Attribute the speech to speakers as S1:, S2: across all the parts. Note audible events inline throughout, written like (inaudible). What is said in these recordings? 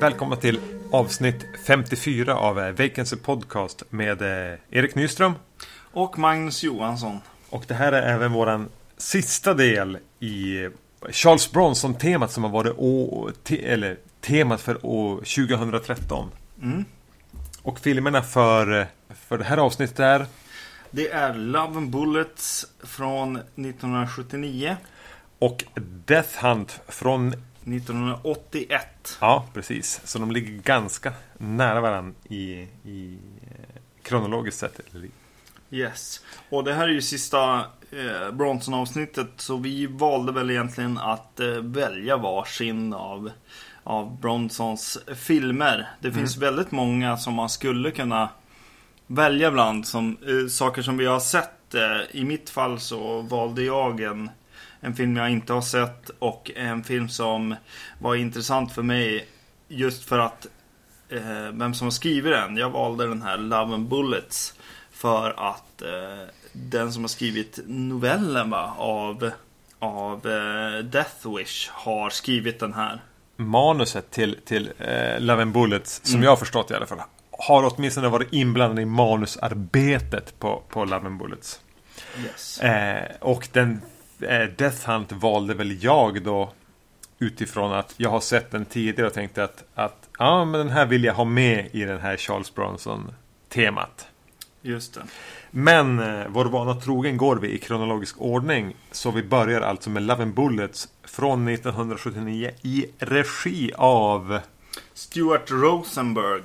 S1: Välkomna till avsnitt 54 av eh, Vacancy Podcast med eh, Erik Nyström.
S2: Och Magnus Johansson.
S1: Och det här är även våran sista del i Charles Bronson-temat som har varit å, eller, temat för år 2013.
S2: Mm.
S1: Och filmerna för, för det här avsnittet är
S2: Det är Love and Bullets från 1979.
S1: och Death Hunt från
S2: 1981.
S1: Ja, precis. Så de ligger ganska nära varandra i, i eh, kronologiskt sett.
S2: Yes. Och det här är ju sista eh, Bronson-avsnittet. Så vi valde väl egentligen att eh, välja varsin av, av Bronsons filmer. Det finns väldigt många som man skulle kunna välja bland. Som, eh, saker som vi har sett. Eh, I mitt fall så valde jag en, en film jag inte har sett. Och en film som var intressant för mig. Just för att eh, vem som har skrivit den. Jag valde den här Love and Bullets. För att den som har skrivit novellen va, av, av Death Wish har skrivit den här.
S1: Manuset till, till eh, Love and Bullets, som jag har förstått i alla fall, har åtminstone varit inblandad i manusarbetet på, på Love and Bullets.
S2: Yes.
S1: Eh, och den eh, Death Hunt valde väl jag då utifrån att jag har sett den tidigare och tänkte att, att ja, men den här vill jag ha med i den här Charles Bronson-temat.
S2: Just det.
S1: Men eh, vår vana trogen går vi i kronologisk ordning. Så vi börjar alltså med Love and Bullets från 1979 i regi av
S2: Stuart Rosenberg.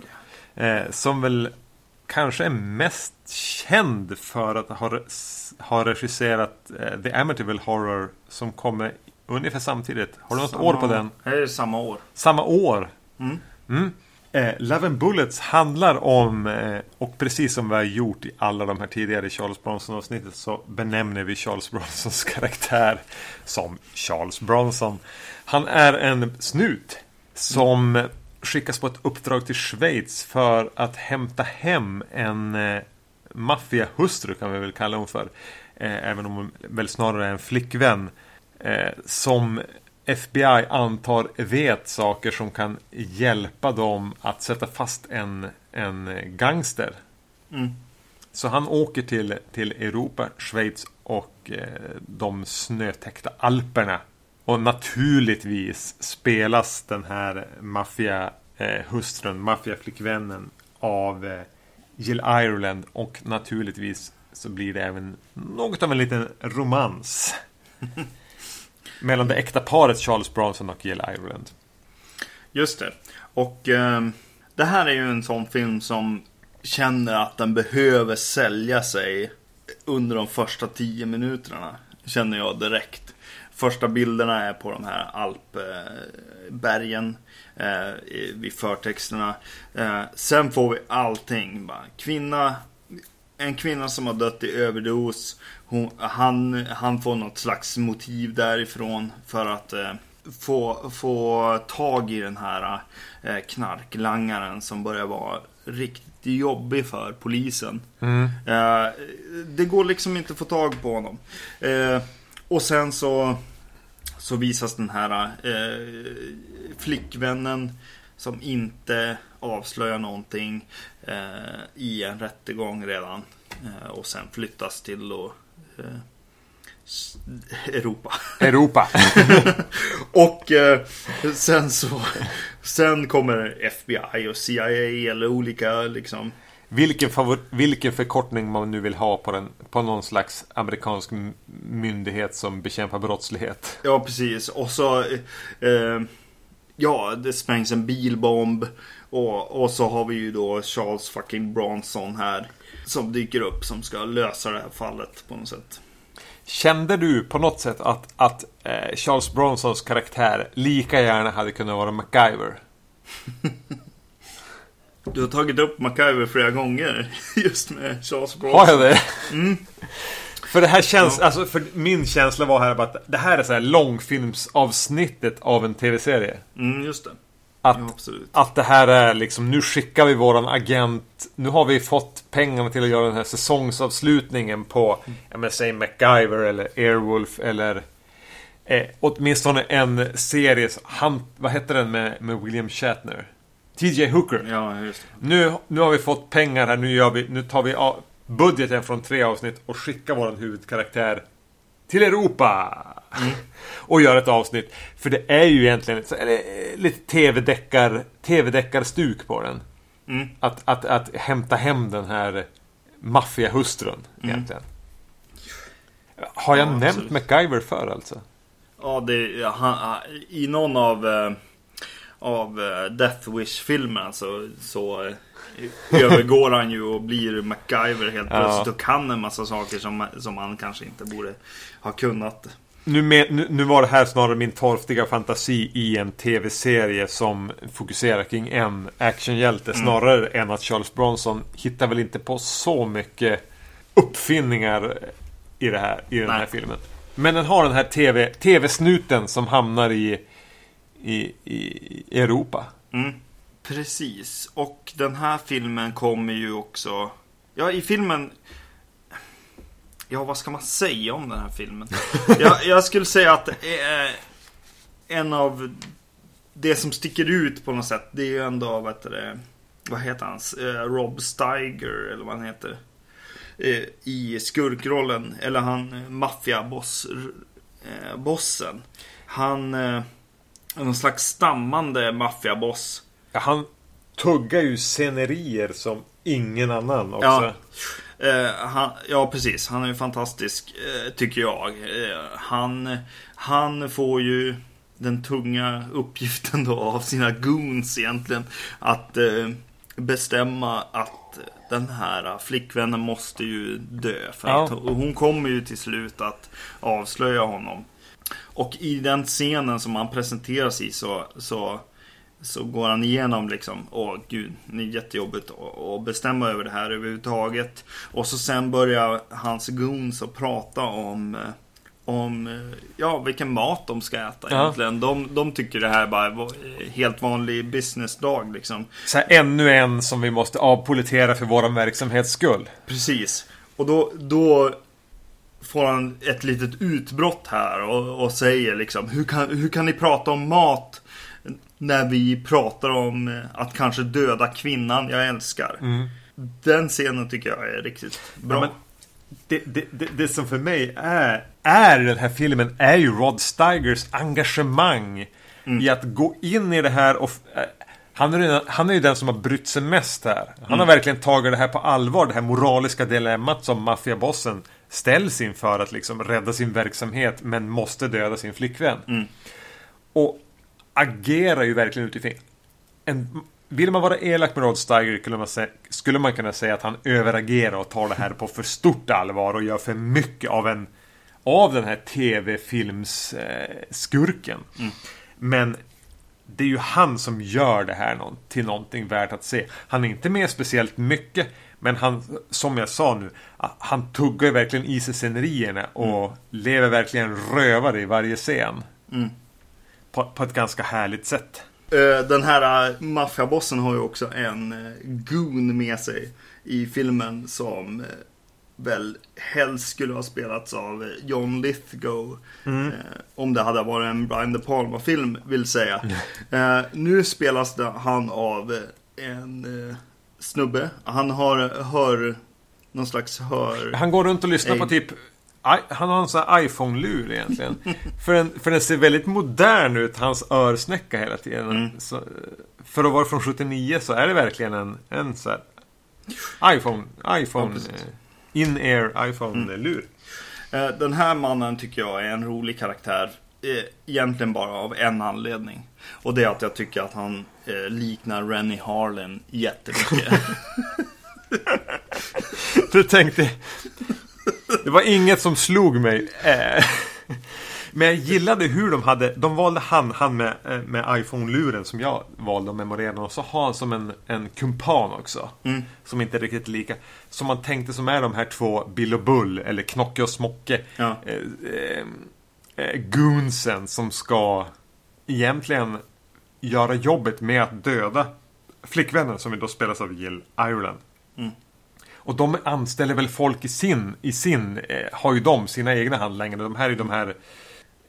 S1: eh, som väl kanske är mest känd för att ha, ha regisserat eh, The Amityville Horror som kommer ungefär samtidigt. Har du något år på den?
S2: Det är samma år.
S1: Samma år.
S2: Mm.
S1: Mm. Eh, Love and Bullets handlar om, eh, och precis som vi har gjort i alla de här tidigare Charles Bronson-avsnittet så benämner vi Charles Bronsons karaktär som Charles Bronson. Han är en snut som skickas på ett uppdrag till Schweiz för att hämta hem en eh, maffiahustru kan vi väl kalla hon för. Eh, även om hon väl snarare är en flickvän. Eh, som FBI antar vet saker som kan hjälpa dem att sätta fast en, en gangster.
S2: Mm.
S1: Så han åker till, till Europa, Schweiz och eh, de snötäckta Alperna. Och naturligtvis spelas den här maffia eh, hustrun, maffiaflickvännen av eh, Jill Ireland och naturligtvis så blir det även något av en liten romans. (laughs) mellan det äkta paret Charles Bronson och Jill Ireland.
S2: Just det. Och eh, det här är ju en sån film som känner att den behöver sälja sig under de första tio minuterna. Känner jag direkt. Första bilderna är på de här alpbergen eh, vid förtexterna. Eh, sen får vi allting. Bara, kvinna, en kvinna som har dött i överdos. Hon, han, han får något slags motiv därifrån för att eh, få, få tag i den här eh, knarklangaren som börjar vara riktigt jobbig för polisen. Eh, det går liksom inte att få tag på honom. Eh, och sen så, så visas den här eh, flickvännen som inte avslöjar någonting eh, i en rättegång redan. Eh, och sen flyttas till då, eh, Europa.
S1: Europa. (laughs)
S2: Och eh, sen så Sen kommer FBI och CIA eller olika liksom
S1: vilken, favor- vilken förkortning man nu vill ha på, den, på någon slags amerikansk myndighet som bekämpar brottslighet.
S2: Ja precis och så eh, Ja det sprängs en bilbomb och, och så har vi ju då Charles fucking Bronson här Som dyker upp som ska lösa det här fallet på något sätt
S1: Kände du på något sätt att, att eh, Charles Bronsons karaktär lika gärna hade kunnat vara MacGyver? (laughs)
S2: Du har tagit upp MacGyver flera gånger (laughs) Just med Charles Bronson
S1: Har jag det? (laughs) För det här känns, alltså för min känsla var här att det här är så här långfilmsavsnittet av en tv-serie.
S2: Mm, just det
S1: Att,
S2: Ja,
S1: att det här är liksom, nu skickar vi våran agent. Nu har vi fått pengarna till att göra den här säsongsavslutningen på, ja men säg MacGyver eller Airwolf eller eh, åtminstone en serie. Han, vad hette den med, med William Shatner? TJ Hooker.
S2: Ja, just.
S1: Nu, nu har vi fått pengar här, nu, gör vi, nu tar vi budgeten från tre avsnitt och skickar våran huvudkaraktär till Europa. Och gör ett avsnitt. För det är ju egentligen det lite tv-deckar, tv-deckar-stuk på den.
S2: Mm.
S1: Att, att, att hämta hem den här maffiahustrun egentligen. Har jag
S2: Ja,
S1: nämnt
S2: absolut.
S1: MacGyver för alltså?
S2: Ja, det, han, i någon av, eh, av eh, Death Wish-filmerna så, så eh, övergår han ju och blir MacGyver helt
S1: Ja.
S2: plötsligt och kan en massa saker som, som han kanske inte borde ha kunnat.
S1: Nu, med, nu, nu var det här snarare min torftiga fantasi i en tv-serie som fokuserar kring en actionhjälte snarare än att Charles Bronson hittar väl inte på så mycket uppfinningar i, det här, i den
S2: Nej.
S1: här filmen. Men den har den här TV, tv-snuten som hamnar i, i, i Europa.
S2: Mm. Precis, och den här filmen kommer ju också... Ja, i filmen... Ja, vad ska man säga om den här filmen? (laughs) jag, jag skulle säga att är en av... Det som sticker ut på något sätt, det är ju ändå, vad heter det? Vad heter han? Eh, Rob Steiger, eller vad han heter. Eh, I skurkrollen, eller han eh, maffiaboss... Eh, bossen. Han... Någon slags stammande maffiaboss.
S1: Ja, Han tuggar ju scenerier som ingen annan också.
S2: Ja. Eh, han, ja, precis. Han är ju fantastisk, eh, tycker jag. Eh, han, han får ju den tunga uppgiften då av sina goons egentligen. Att eh, bestämma att den här flickvännen måste ju dö. För
S1: Ja.
S2: hon kommer ju till slut att avslöja honom. Och i den scenen som han presenteras i så, så, så går han igenom liksom, åh gud, det är jättejobbigt att- bestämma över det här överhuvudtaget. Och så sen börjar hans goons att prata om, eh, om eh, ja, vilken mat de ska äta
S1: Ja.
S2: egentligen. De, de tycker det här bara var eh, helt vanlig businessdag liksom.
S1: Så här, ännu en som vi måste avpolitera för våran verksamhets skull.
S2: Precis. Och då, då får han ett litet utbrott här och, och säger liksom hur kan, hur kan ni prata om mat när vi pratar om eh, att kanske döda kvinnan jag älskar. Den scenen tycker jag är riktigt bra.
S1: Ja, men det, det, det, det som för mig är, är den här filmen är ju Rod Steigers engagemang i att gå in i det här och eh, han är, han är ju den som har brytt sig mest här. Han har verkligen tagit det här på allvar. Det här moraliska dilemmat som maffiabossen ställs inför att liksom rädda sin verksamhet men måste döda sin flickvän. Och agerar ju verkligen utifrån en, vill man vara elak med Rod Steiger skulle man, sä- skulle man kunna säga att han överagerar och tar det här på för stort allvar och gör för mycket av en av den här tv-filmsskurken. Men det är ju han som gör det här till någonting värt att se. Han är inte med speciellt mycket. Men han, som jag sa nu, han tuggar ju verkligen i sig scenerierna och lever verkligen rövare i varje scen. På, på ett ganska härligt sätt.
S2: Eh, Den här eh, maffiabossen har ju också en eh, goon med sig i filmen som väl helst skulle ha spelats av John Lithgow. Eh, om det hade varit en Brian De Palma-film vill säga. Eh, nu spelas han av en eh, snubbe. Han har hör, någon slags hör...
S1: Han går runt och lyssnar på
S2: Ej.
S1: typ I- han har en sån här iPhone-lur egentligen. (laughs) för, den, för den ser väldigt modern ut, hans örsnäcka hela tiden.
S2: Mm.
S1: Så, för att vara från 79 så är det verkligen en, en så här iPhone, iPhone,
S2: Ja,
S1: eh, in-air iPhone-lur.
S2: Eh, Den här mannen tycker jag är en rolig karaktär. Eh, Egentligen bara av en anledning. Och det är att jag tycker att han eh, liknar Rennie Harlin jättemycket. (laughs)
S1: Du tänkte... Det var inget som slog mig. Eh, Men jag gillade hur de hade... De valde han, han med, eh, med iPhone-luren som jag valde att memorera. Och så har han som en, en kumpan också. Som inte är riktigt lika. Som man tänkte som är de här två Bill och Bull. Eller Knocke och Smocke.
S2: Ja.
S1: Eh, eh, eh, goonsen som ska egentligen göra jobbet med att döda flickvännen som då spelas av Jill Ireland.
S2: Mm.
S1: Och de anställer väl folk i sin, i sin eh, har ju de sina egna handläggare. De här är de här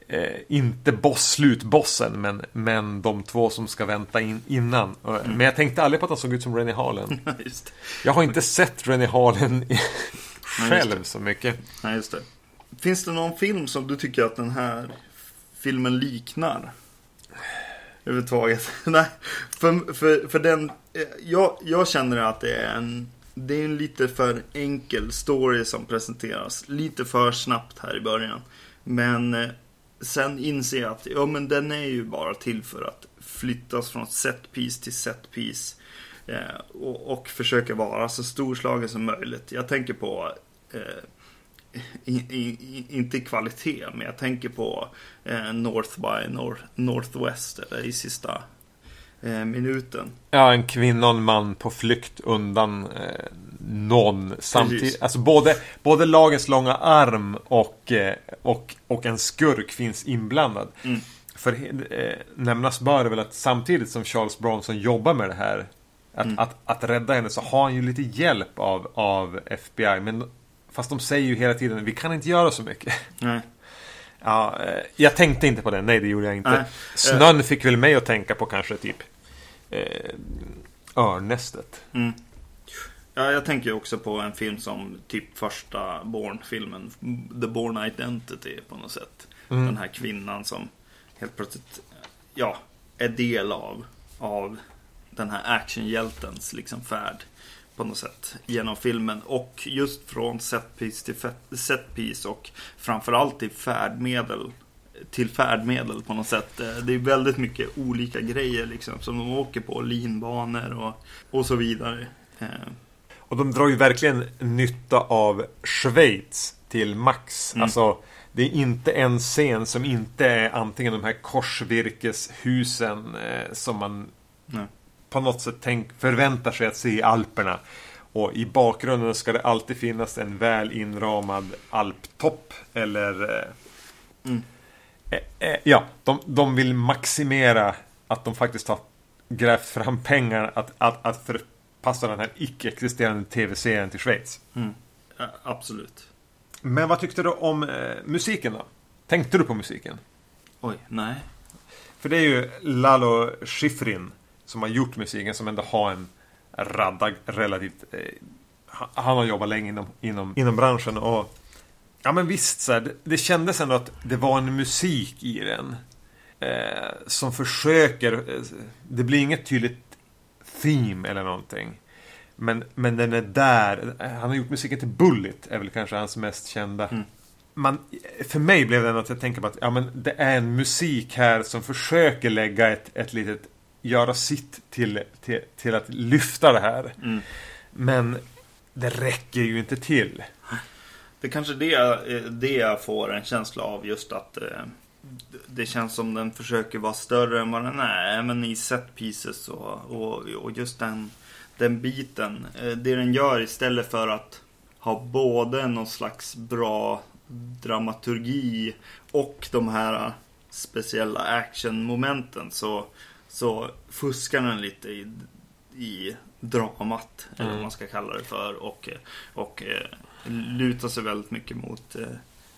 S1: eh, inte boss, slutbossen, men, men de två som ska vänta in innan. Mm. Men jag tänkte aldrig på att han såg ut som Rennie Harlan. (laughs) Jag har inte sett Rennie Harlan själv så mycket.
S2: Nej, just det. Finns det någon film som du tycker att den här filmen liknar? Överhuvudtaget. (laughs) Nej, för, för, för den... Eh, jag, jag känner att det är en... Det är en lite för enkel story som presenteras. Lite för snabbt här i början. Men eh, sen inser jag att ja, men den är ju bara till för att flyttas från setpiece till setpiece. Eh, och, och försöka vara så storslagen som möjligt. Jag tänker på eh, i, i, inte kvalitet, men jag tänker på eh, North by North, Northwest eller i sista eh, minuten.
S1: Ja, en kvinna och en man på flykt undan eh, någon. Samtidigt, alltså både, både lagens långa arm och, eh, och, och en skurk finns inblandad.
S2: Mm.
S1: För eh, nämnas bör väl att samtidigt som Charles Bronson jobbar med det här att,
S2: Mm.
S1: att, att rädda henne så har han ju lite hjälp av, av FBI. Men fast de säger ju hela tiden vi kan inte göra så mycket.
S2: Nej. (laughs)
S1: Ja, eh, jag tänkte inte på det. Nej, det gjorde jag inte.
S2: Nej.
S1: Snön fick väl mig att tänka på kanske typ eh, Örnästet.
S2: Mm. Ja, jag tänker också på en film som typ första Bourne-filmen. The Bourne Identity på något sätt.
S1: Mm.
S2: Den här kvinnan som helt plötsligt ja, är del av, av den här actionhjältens liksom färd på något sätt genom filmen. Och just från setpiece till setpiece och framförallt till färdmedel till färdmedel på något sätt. Eh, Det är väldigt mycket olika grejer liksom som de åker på, linbanor och, och så vidare. Eh,
S1: Och de drar ju verkligen nytta av Schweiz till max.
S2: Mm.
S1: Alltså, det är inte en scen som inte är antingen de här korsvirkeshusen eh, som man
S2: nej.
S1: På något sätt tänk, förväntar sig att se i Alperna. Och i bakgrunden ska det alltid finnas en väl inramad alptopp eller eh,
S2: Mm.
S1: Eh, eh, ja, de, de vill maximera att de faktiskt har grävt fram pengar att, att, att förpassa den här icke-existerande tv-serien till Schweiz.
S2: Mm. Ja, absolut.
S1: Men vad tyckte du om eh, musiken då? Tänkte du på musiken?
S2: Oj, nej.
S1: För det är ju Lalo Schifrin som har gjort musiken som ändå har en radda relativt... Eh, han- har jobbat länge inom, inom, inom branschen och... Ja men visst, så här, det, det kändes ändå att det var en musik i den. Eh, som försöker... Eh, det blir inget tydligt theme eller någonting. Men, men den är där. Han har gjort musiken till Bullet, är väl kanske hans mest kända.
S2: Mm.
S1: Man, för mig blev det att jag tänker på att ja, men det är en musik här som försöker lägga ett, ett litet Göra sitt till, till, till att lyfta det här.
S2: Mm.
S1: Men det räcker ju inte till.
S2: Det är kanske det, det jag får en känsla av just att eh, det känns som den försöker vara större än vad den är. Även i set pieces och, och, och just den, den biten. Eh, Det den gör istället för att ha både någon slags bra dramaturgi och de här speciella actionmomenten så, så fuskar den lite i, i dramat. Eller vad
S1: Mm.
S2: man ska kalla det för. Och, och eh, lutar sig väldigt mycket mot, eh,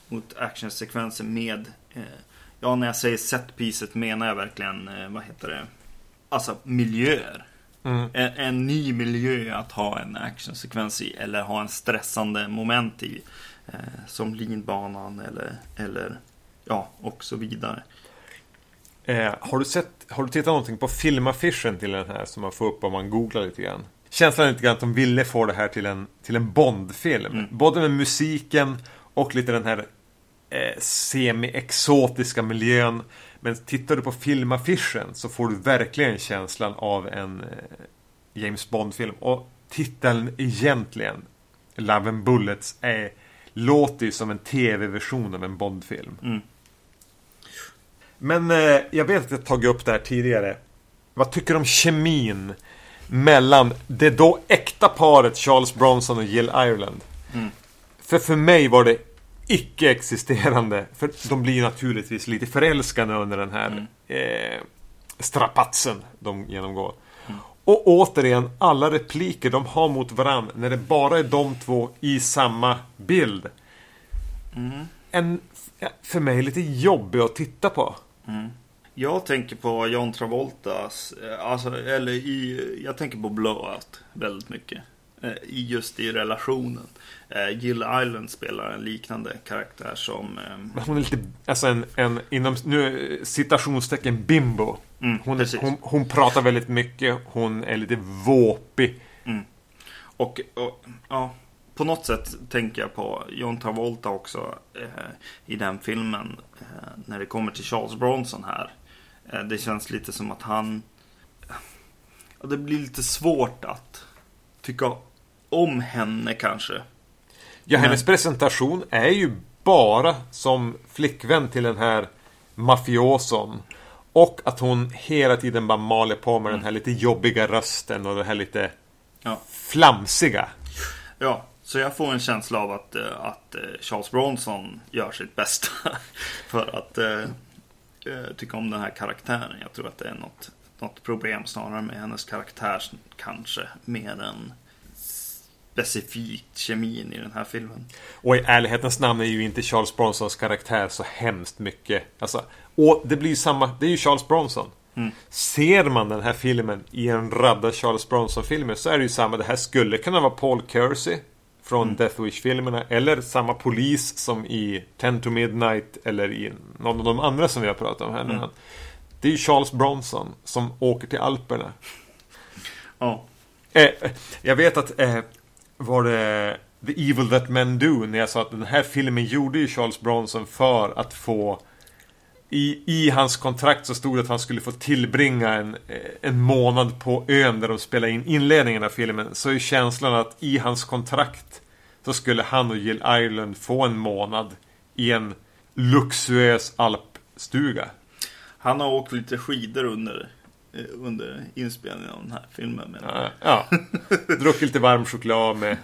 S2: mot actionsekvenser med eh, Ja, när jag säger setpieces menar jag verkligen, vad heter det? Alltså miljöer.
S1: Mm.
S2: En, en ny miljö att ha en actionsekvens i eller ha en stressande moment i. Eh, som linbanan eller, eller ja, och så vidare.
S1: Eh, har, du sett, har du tittat någonting på filmaffischen till den här som man får upp om man googlar lite grann? Känslan är lite grann att de ville få det här till en, till en Bond-film.
S2: Mm.
S1: Både med musiken och lite den här eh, semi-exotiska miljön. Men tittar du på filmaffischen så får du verkligen känslan av en eh, James Bond-film. Och titeln egentligen, Love and Bullets, är, låter ju som en tv-version av en Bond-film.
S2: Mm.
S1: Men eh, jag vet att jag tagit upp det här tidigare. Vad tycker du om kemin mellan det då äkta paret Charles Bronson och Jill Ireland?
S2: Mm.
S1: För för mig var det icke-existerande. För de blir naturligtvis lite förälskande under den här
S2: Mm.
S1: eh, strapatsen de genomgår. Och återigen, alla repliker de har mot varandra när det bara är de två i samma bild. En, för mig lite jobbig att titta på.
S2: Jag tänker på John Travoltas, eh, alltså, eller i, jag tänker på Blowout väldigt mycket. Eh, i Just i relationen. Eh, Jill Island spelar en liknande karaktär som... ehm,
S1: Hon är lite, alltså en, en inom nu, citationstecken bimbo.
S2: Mm,
S1: hon,
S2: precis.
S1: hon, hon pratar väldigt mycket, hon är lite våpig.
S2: Och, och ja, på något sätt tänker jag på John Travolta också eh, i den filmen. Eh, när det kommer till Charles Bronson här. Eh, det känns lite som att han... Ja, det blir lite svårt att tycka om henne kanske.
S1: Ja,
S2: Men-
S1: hennes presentation är ju bara som flickvän till den här mafioson. Och att hon hela tiden bara maler på med den här lite jobbiga rösten och det här lite
S2: Ja.
S1: flamsiga.
S2: Ja, så jag får en känsla av att, eh, att eh, Charles Bronson gör sitt bästa (laughs) för att eh, eh, tycka om den här karaktären. Jag tror att det är något, något problem snarare med hennes karaktär kanske mer än specifikt kemin i den här filmen.
S1: Och i ärlighetens namn är ju inte Charles Bronsons karaktär så hemskt mycket. Alltså, och det blir ju samma, det är ju Charles Bronson. Ser man den här filmen i en radda Charles Bronson-filmer så är det ju samma. Det här skulle kunna vara Paul Kersey från Death Wish-filmerna. Eller samma polis som i Ten to Midnight eller i någon av de andra som vi har pratat om här nu. Det är Charles Bronson som åker till Alperna.
S2: Ja,
S1: Eh, jag vet att eh, var det The Evil That Men Do när jag sa att den här filmen gjorde ju Charles Bronson för att få i, I hans kontrakt så stod det att han skulle få tillbringa en, en månad på ön där de spelade in inledningen av filmen. Så är känslan att i hans kontrakt så skulle han och Jill Ireland få en månad i en luxuös alpstuga.
S2: han har åkt lite skidor under, eh, under inspelningen av den här filmen. Men,
S1: Ja, ja. druckit lite varm choklad med,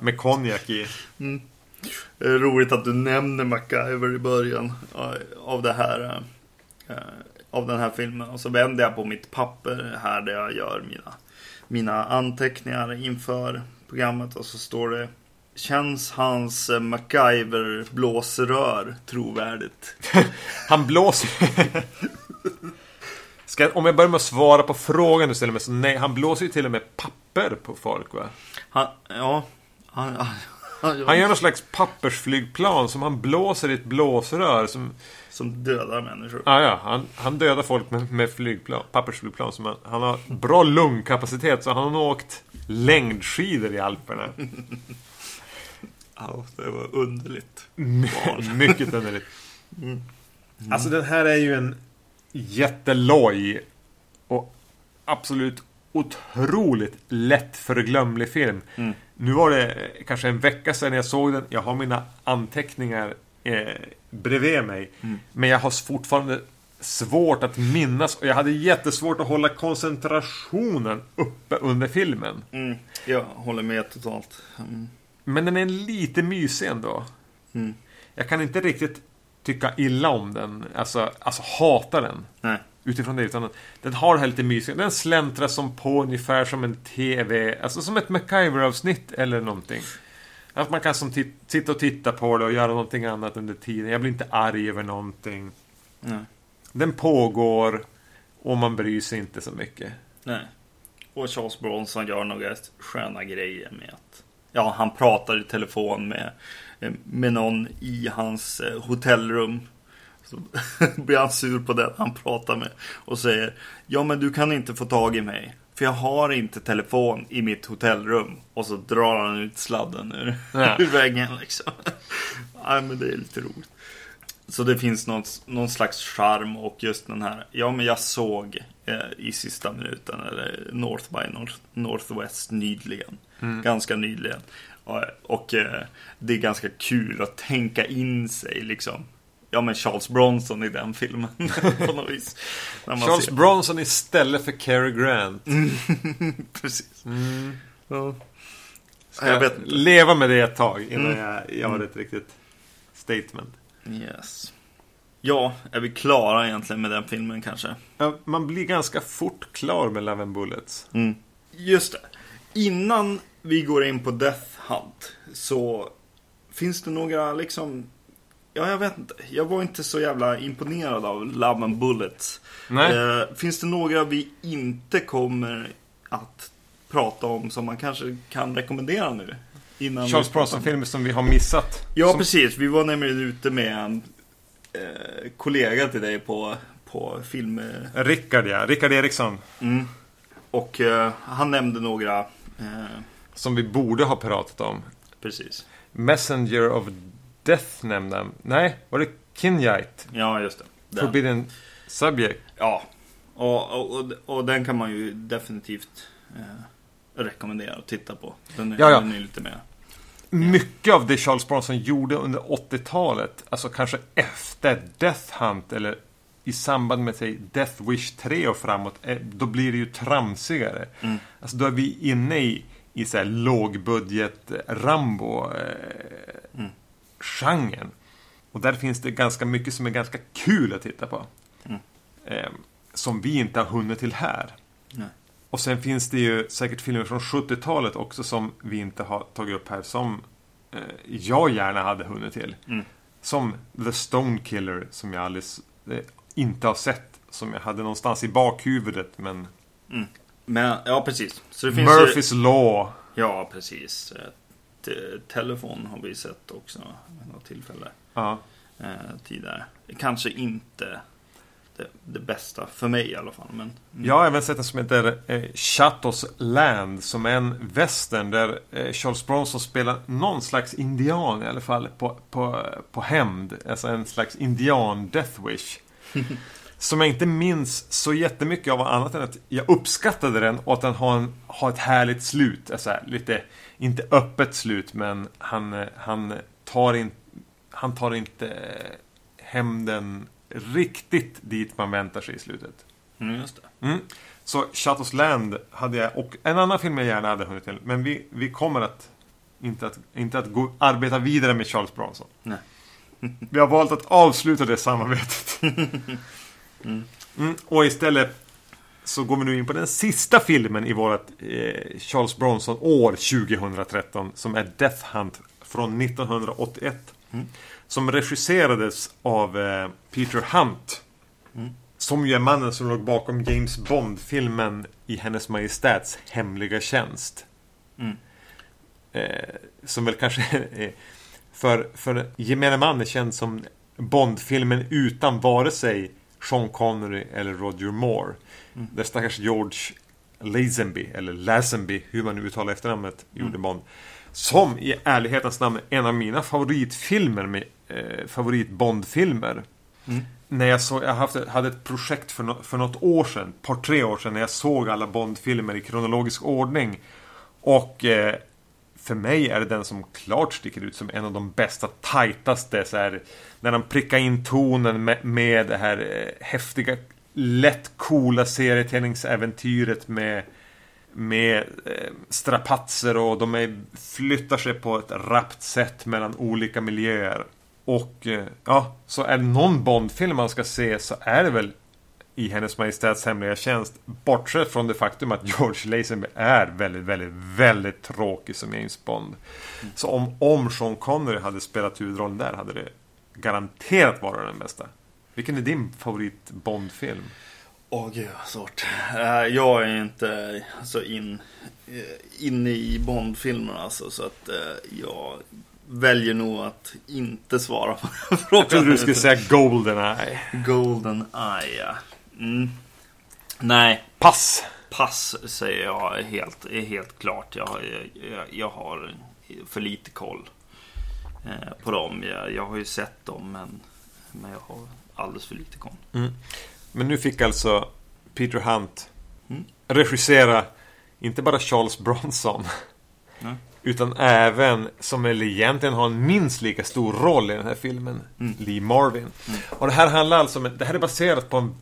S1: med konjak i.
S2: Är roligt att du nämner MacGyver i början eh, av det här eh, av den här filmen. Och så vänder jag på mitt papper här där jag gör mina, mina anteckningar inför programmet och så står det Känns hans eh, MacGyver blåsrör trovärdigt? (laughs)
S1: Han blåser (laughs) Ska, om jag börjar med att svara på frågan du ställer mig så nej, han blåser ju till och med papper på folk va?
S2: Han, ja, han, han,
S1: gör någon slags pappersflygplan som han blåser i ett blåsrör som...
S2: som dödar människor.
S1: Ja, ja, han, han dödar folk med, med flygplan, pappersflygplan som han, han har bra lungkapacitet så han har åkt längdskidor i Alperna. (laughs)
S2: Ja, det var underligt.
S1: My- Mycket underligt. (laughs) Alltså den här är ju en jätteloj och absolut otroligt lättförglömlig film.
S2: Mm.
S1: Nu var det kanske en vecka sedan jag såg den. Jag har mina anteckningar eh, bredvid mig. Men jag har fortfarande svårt att minnas och jag hade jättesvårt att hålla koncentrationen uppe under filmen.
S2: Mm, jag håller med totalt. Mm.
S1: Men den är lite mysig ändå.
S2: Mm.
S1: Jag kan inte riktigt tycka illa om den. Alltså, alltså hata den.
S2: Nej.
S1: Utifrån det. Utan den, har det här lite mysiga. Den släntrar som på ungefär som en TV. Alltså som ett MacGyver-avsnitt eller någonting. Att man kan som sitta och titta på det och göra någonting annat under tiden. Jag blir inte arg över någonting.
S2: Nej.
S1: Den pågår och man bryr sig inte så mycket.
S2: Nej. Och Charles Bronson gör några sköna grejer med att Ja, han pratar i telefon med, med någon i hans eh, hotellrum. Så (laughs) blir han sur på den han pratar med och säger Ja, men du kan inte få tag i mig. För jag har inte telefon i mitt hotellrum. Och så drar han ut sladden ur,
S1: Ja. (laughs)
S2: ur väggen liksom. (laughs) ja, men det är lite roligt. Så det finns någon, någon slags charm och just den här, ja men jag såg eh, i sista minuten, eller North by North, Northwest nyligen. Ganska nyligen. Och, och eh, det är ganska kul att tänka in sig liksom. Ja men Charles Bronson i den filmen (laughs) på något vis.
S1: Charles
S2: ser-
S1: Bronson istället för Cary Grant. (laughs)
S2: Precis.
S1: Mm.
S2: Ja.
S1: Ska
S2: Jag
S1: jag leva med det ett tag innan
S2: Mm.
S1: jag gör ett riktigt statement.
S2: Yes. Ja, är vi klara egentligen med den filmen kanske?
S1: Ja, man blir ganska fort klar med Love and Bullets.
S2: Mm. Just det. Innan vi går in på Death Hunt så finns det några liksom Ja, jag vet inte. Jag var inte så jävla imponerad av Love and Bullets. Eh, finns det några vi inte kommer att prata om som man kanske kan rekommendera nu? Innan
S1: Charles Bronson-filmer som vi har missat.
S2: Ja,
S1: som,
S2: precis. Vi var nämligen ute med en eh, kollega till dig på, på film... eh,
S1: Rickard, ja. Rickard Eriksson.
S2: Mm. Och eh, han nämnde några... Eh,
S1: Som vi borde ha pratat om.
S2: precis.
S1: Messenger of Death nämnde han. Nej, var det Kinjite?
S2: Ja, just det. Den.
S1: Forbidden Subject.
S2: Ja. Och, och, och, och den kan man ju definitivt eh, rekommendera att titta på. Den är,
S1: Ja, ja.
S2: Den är lite mer...
S1: Mycket av det Charles Bronson gjorde under 80-talet, alltså kanske efter Death Hunt eller i samband med säg, Death Wish 3 och framåt, eh, då blir det ju tramsigare.
S2: Mm.
S1: Alltså då är vi inne i, i så här lågbudget Rambo eh,
S2: Mm.
S1: Genren. Och där finns det ganska mycket som är ganska kul att titta på.
S2: Mm.
S1: Eh, som vi inte har hunnit till här.
S2: Nej.
S1: Och sen finns det ju säkert filmer från 70-talet också som vi inte har tagit upp här som eh, jag gärna hade hunnit till.
S2: Mm.
S1: Som The Stone Killer som jag alldeles eh, inte har sett. Som jag hade någonstans i bakhuvudet men
S2: Men, ja precis. Så det finns
S1: Murphys Law.
S2: Ju, ja, precis. Te- telefon har vi sett också vid något tillfälle
S1: Ja.
S2: eh, tidigare. Kanske inte det, det bästa, för mig i alla fall. Men, mm.
S1: Jag har även sett en som heter eh, Chatos Land som är en western där eh, Charles Bronson spelar någon slags indian i alla fall på, på, på hämnd. Alltså en slags indian Death Wish. (laughs) som jag inte minns så jättemycket av annat än att jag uppskattade den och att den har, en, har ett härligt slut. Alltså här, lite, inte öppet slut men han, han tar in, han tar inte eh, hämnden riktigt dit man väntar sig i slutet.
S2: Mm, just det.
S1: Mm. Så Chateau's Land hade jag och en annan film jag gärna hade hunnit till. Men vi, vi kommer att inte att, inte att gå, arbeta vidare med Charles Bronson.
S2: Nej. (laughs)
S1: Vi har valt att avsluta det samarbetet. (laughs) Mm, och istället så går vi nu in på den sista filmen i vårt eh, Charles Bronson-år 2013 som är Death Hunt från 1981. Som regisserades av eh, Peter Hunt. Som ju är mannen som låg bakom James Bond-filmen i Hennes Majestäts hemliga tjänst.
S2: Mm.
S1: Eh, som väl kanske (laughs) för, för gemene man är känd som Bond-filmen utan vare sig Sean Connery eller Roger Moore. Där stackars George Lazenby, eller Lazenby, hur man nu uttalar efternamnet, gjorde Bond. Som i ärlighetens namn är en av mina favoritfilmer med eh, favorit-Bond-filmer. När jag, så, jag haft, hade ett projekt för, no, för något år sedan, ett par tre år sedan, när jag såg alla Bond-filmer i kronologisk ordning. Och eh, för mig är det den som klart sticker ut som en av de bästa, tajtaste. Så här, när de prickar in tonen med, med det här eh, häftiga, lätt coola serietidningsäventyret med med eh, strapatser och de är, flyttar sig på ett rappt sätt mellan olika miljöer. Och eh, ja, så är det någon Bond-film man ska se så är det väl i Hennes Majestäts Hemliga Tjänst. Bortsett från det faktum att George Lazenby är väldigt, väldigt, väldigt tråkig som James Bond. Så om, om Sean Connery hade spelat huvudrollen där hade det garanterat varit den bästa. Vilken är din favorit Bond-film?
S2: Åh gud vad svårt. Eh, Jag är inte så in, eh, inne i Bond-filmerna alltså, så att eh, jag väljer nog att inte svara på den (laughs) frågan.
S1: Jag trodde du skulle säga Goldeneye.
S2: Golden Eye, ja. Mm. Nej,
S1: Pass!
S2: pass säger jag helt, helt klart. Jag, jag, jag har för lite koll eh, på dem. Jag, jag har ju sett dem, men, men jag har alldeles för lite koll.
S1: Men nu fick alltså Peter Hunt
S2: Mm.
S1: regissera inte bara Charles Bronson
S2: Nej.
S1: utan även, som väl egentligen har en minst lika stor roll i den här filmen,
S2: Mm.
S1: Lee Marvin. Och det här handlar alltså om, det här är baserat på, en,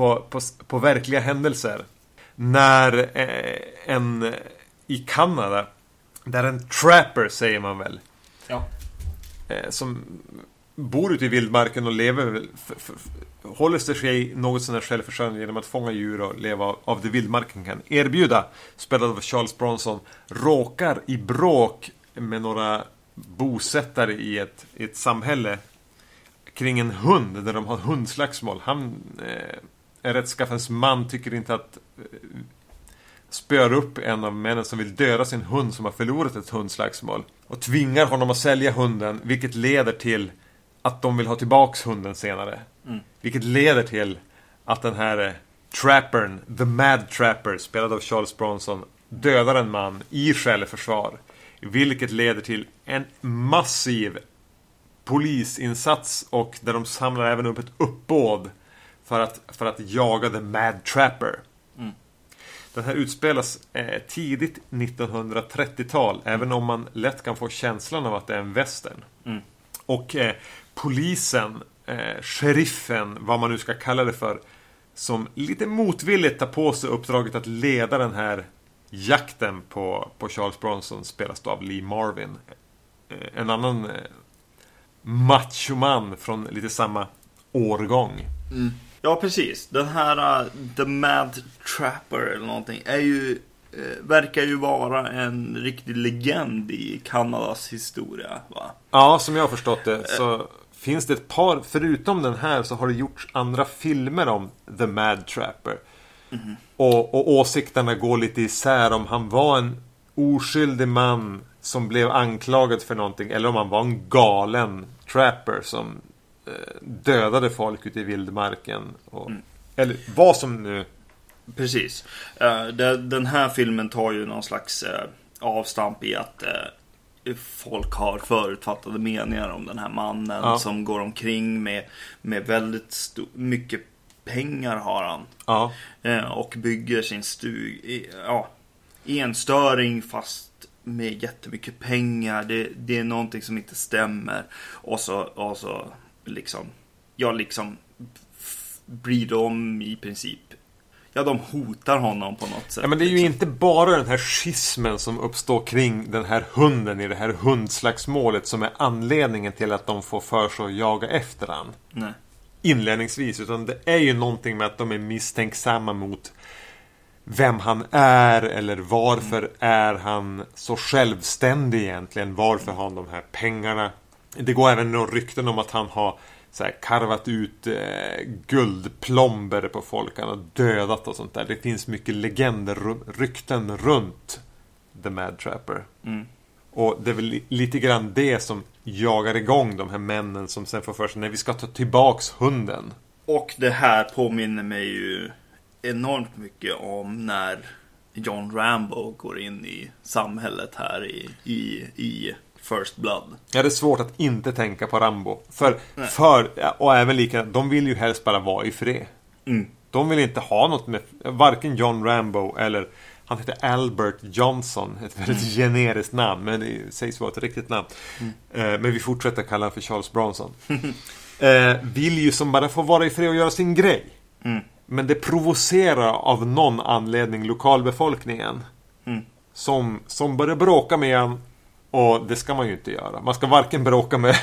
S1: på, på, på verkliga händelser. När eh, en, i Kanada, där en trapper säger man väl,
S2: Ja.
S1: eh, som bor ute i vildmarken och lever håller sig något sån här självförsörjande genom att fånga djur och leva av- av det vildmarken kan erbjuda. Spelad av Charles Bronson. Råkar i bråk med några bosättare i ett, i ett samhälle kring en hund där de har hundslagsmål. Han eh, är rättskaffens man, tycker inte att eh, spöar upp en av männen som vill döda sin hund som har förlorat ett hundslagsmål. Och tvingar honom att sälja hunden, vilket leder till att de vill ha tillbaks hunden senare. Vilket leder till att den här eh, trappern, The Mad Trapper, spelad av Charles Bronson, dödar en man i självförsvar. Vilket leder till en massiv polisinsats och där de samlar även upp ett uppbåd för att, för att jaga The Mad Trapper. Den här utspelas eh, tidigt 1930-tal, även om man lätt kan få känslan av att det är en western.
S2: Mm.
S1: Och eh, polisen, eh, sheriffen, vad man nu ska kalla det för, som lite motvilligt tar på sig uppdraget att leda den här jakten på, på Charles Bronson spelas då av Lee Marvin. Eh, en annan eh, machoman från lite samma årgång.
S2: Ja, precis. Den här uh, The Mad Trapper eller någonting är ju eh, verkar ju vara en riktig legend i Kanadas historia. Va?
S1: Ja, som jag har förstått det så finns det ett par, förutom den här så har det gjorts andra filmer om The Mad Trapper. Och, och åsikterna går lite isär om han var en oskyldig man som blev anklagad för någonting eller om han var en galen trapper som dödade folk ute i vildmarken. Och, Eller vad som nu...
S2: Precis. Eh, den här filmen tar ju någon slags eh, avstamp i att eh, folk har förutfattade meningar om den här mannen
S1: Ja.
S2: som går omkring med, med väldigt mycket pengar har han.
S1: Ja,
S2: Eh, och bygger sin stuga. Ja, enstöring fast med jättemycket pengar. Det, det är någonting som inte stämmer. Och så, och så liksom, ja liksom bryr de i princip. Ja, de hotar honom på något sätt.
S1: Ja, men det är ju
S2: liksom.
S1: inte bara den här schismen som uppstår kring den här hunden i det här hundslagsmålet som är anledningen till att de får för sig att jaga efter han.
S2: Nej.
S1: Inledningsvis, utan det är ju någonting med att de är misstänksamma mot vem han är eller varför är han så självständig egentligen? Varför har han de här pengarna? Det går även några rykten om att han har så här, karvat ut eh, guldplomber på folk. Han har dödat och sånt där. Det finns mycket legender, rykten runt The Mad Trapper.
S2: Mm.
S1: Och det är väl li- lite grann det som jagar igång de här männen som sen får för sig när vi ska ta tillbaks hunden.
S2: Och det här påminner mig ju enormt mycket om när John Rambo går in i samhället här i, i, i First Blood.
S1: Ja, det är svårt att inte tänka på Rambo. För,
S2: Nej.
S1: för och även lika, de vill ju helst bara vara i fred.
S2: Mm.
S1: De vill inte ha något med, varken John Rambo eller han heter Albert Johnson, ett väldigt generiskt namn, men det sägs vara ett riktigt namn. Eh, men vi fortsätter kalla honom för Charles Bronson. (laughs) eh, vill ju som bara få vara i fred och göra sin grej.
S2: Mm.
S1: Men det provocerar av någon anledning lokalbefolkningen.
S2: Mm.
S1: Som, som börjar bråka med en och det ska man ju inte göra. Man ska varken bråka med,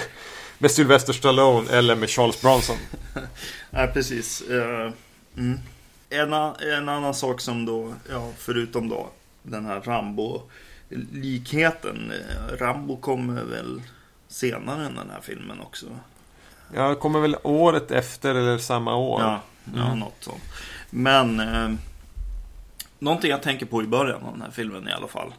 S1: med Sylvester Stallone eller med Charles Bronson. (laughs)
S2: Nej, precis. Eh, mm. en, en annan sak som då, ja, förutom då den här Rambo-likheten. eh, Rambo kommer väl senare än den här filmen också.
S1: Jag kommer väl året efter eller samma år.
S2: Ja, ja något sånt. Men eh, någonting jag tänker på i början av den här filmen i alla fall.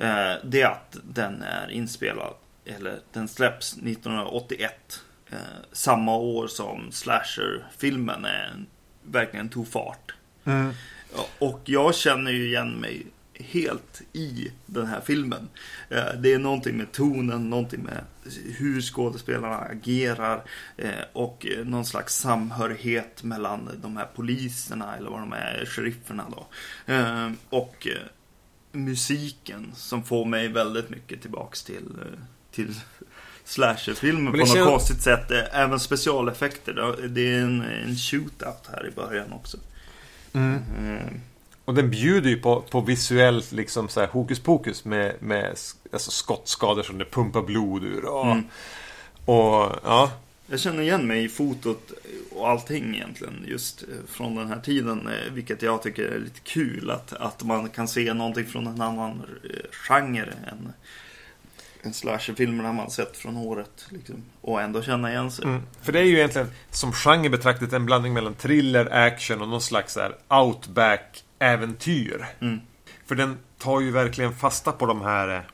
S2: Eh, det är att den är inspelad, eller den släpps 1981. Eh, samma år som slasher-filmen är, verkligen tog fart.
S1: Mm.
S2: Och jag känner ju igen mig helt i den här filmen. Eh, Det är någonting med tonen, någonting med hur skådespelarna agerar och någon slags samhörighet mellan de här poliserna eller vad de är, sherifferna då. Och musiken som får mig väldigt mycket tillbaks till, eh, till slasherfilmer på något
S1: känns-
S2: konstigt sätt. Även specialeffekter. Det är en, en shootout här i början också.
S1: Mm.
S2: Mm.
S1: Och den bjuder ju på, på visuellt liksom så här hokus pokus med, med alltså skottskador som det pumpar blod ur. Och,
S2: Mm.
S1: och ja,
S2: Jag känner igen mig i fotot och allting egentligen just eh, från den här tiden. eh, Vilket jag tycker är lite kul. Att, att man kan se någonting från en annan eh, genre än en slasherfilmerna man sett från året. Liksom, och ändå känna igen sig.
S1: Mm. För det är ju egentligen som genre betraktat en blandning mellan thriller, action och någon slags här outback-äventyr.
S2: Mm.
S1: För den tar ju verkligen fasta på de här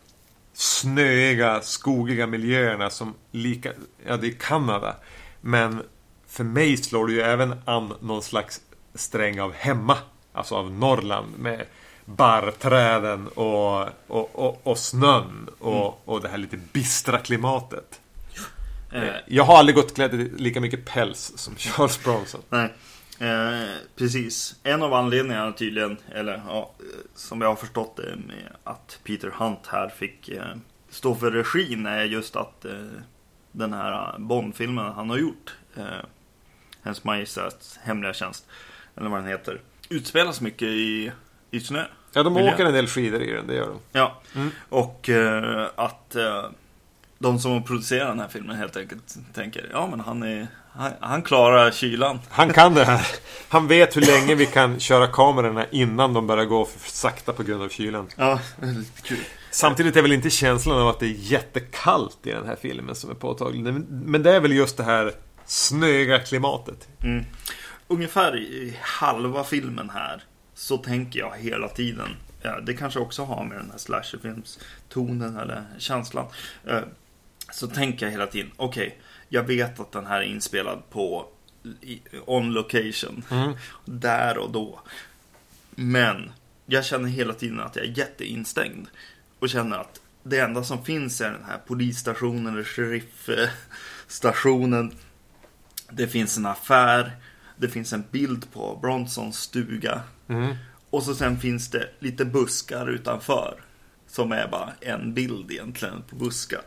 S1: snöiga, skogiga miljöerna som lika... Ja, det är Kanada. Men för mig slår det ju även an någon slags sträng av hemma. Alltså av Norrland med barrträden och, och, och, och snön och, och det här lite bistra klimatet.
S2: Eh,
S1: Jag har aldrig gått klädd i lika mycket päls som Charles Bronson.
S2: Nej, eh, precis. En av anledningarna tydligen, eller ja, eh, som jag har förstått det med att Peter Hunt här fick eh, stå för regin är just att eh, den här Bond-filmen han har gjort, eh, Hennes Majestäts Hemliga Tjänst, eller vad den heter, utspelas mycket i, i snö.
S1: Ja, de
S2: Miljö.
S1: åker en del skidor i den, det gör de.
S2: Ja,
S1: Mm.
S2: och eh, att de som producerar den här filmen helt enkelt tänker, ja men han är, han, han klarar kylan.
S1: Han kan det här. Han vet hur länge vi kan köra kamerorna innan de börjar gå för sakta på grund av kylan.
S2: Ja, kul.
S1: Samtidigt är väl inte känslan av att det är jättekallt i den här filmen som är påtaglig. Men- det är väl just det här snöiga klimatet.
S2: Mm. Ungefär i halva filmen här så tänker jag hela tiden. Ja, det kanske också har med den här slasherfilmstonen eller känslan. Eh, Så tänker jag hela tiden, okej, jag vet att den här är inspelad på on location.
S1: Mm.
S2: Där och då. Men jag känner hela tiden att jag är jätteinstängd. Och känner att det enda som finns är den här polisstationen eller sheriffstationen. Det finns en affär. Det finns en bild på Bronsons stuga.
S1: Mm.
S2: Och så sen finns det lite buskar utanför. Som är bara en bild egentligen på buskar.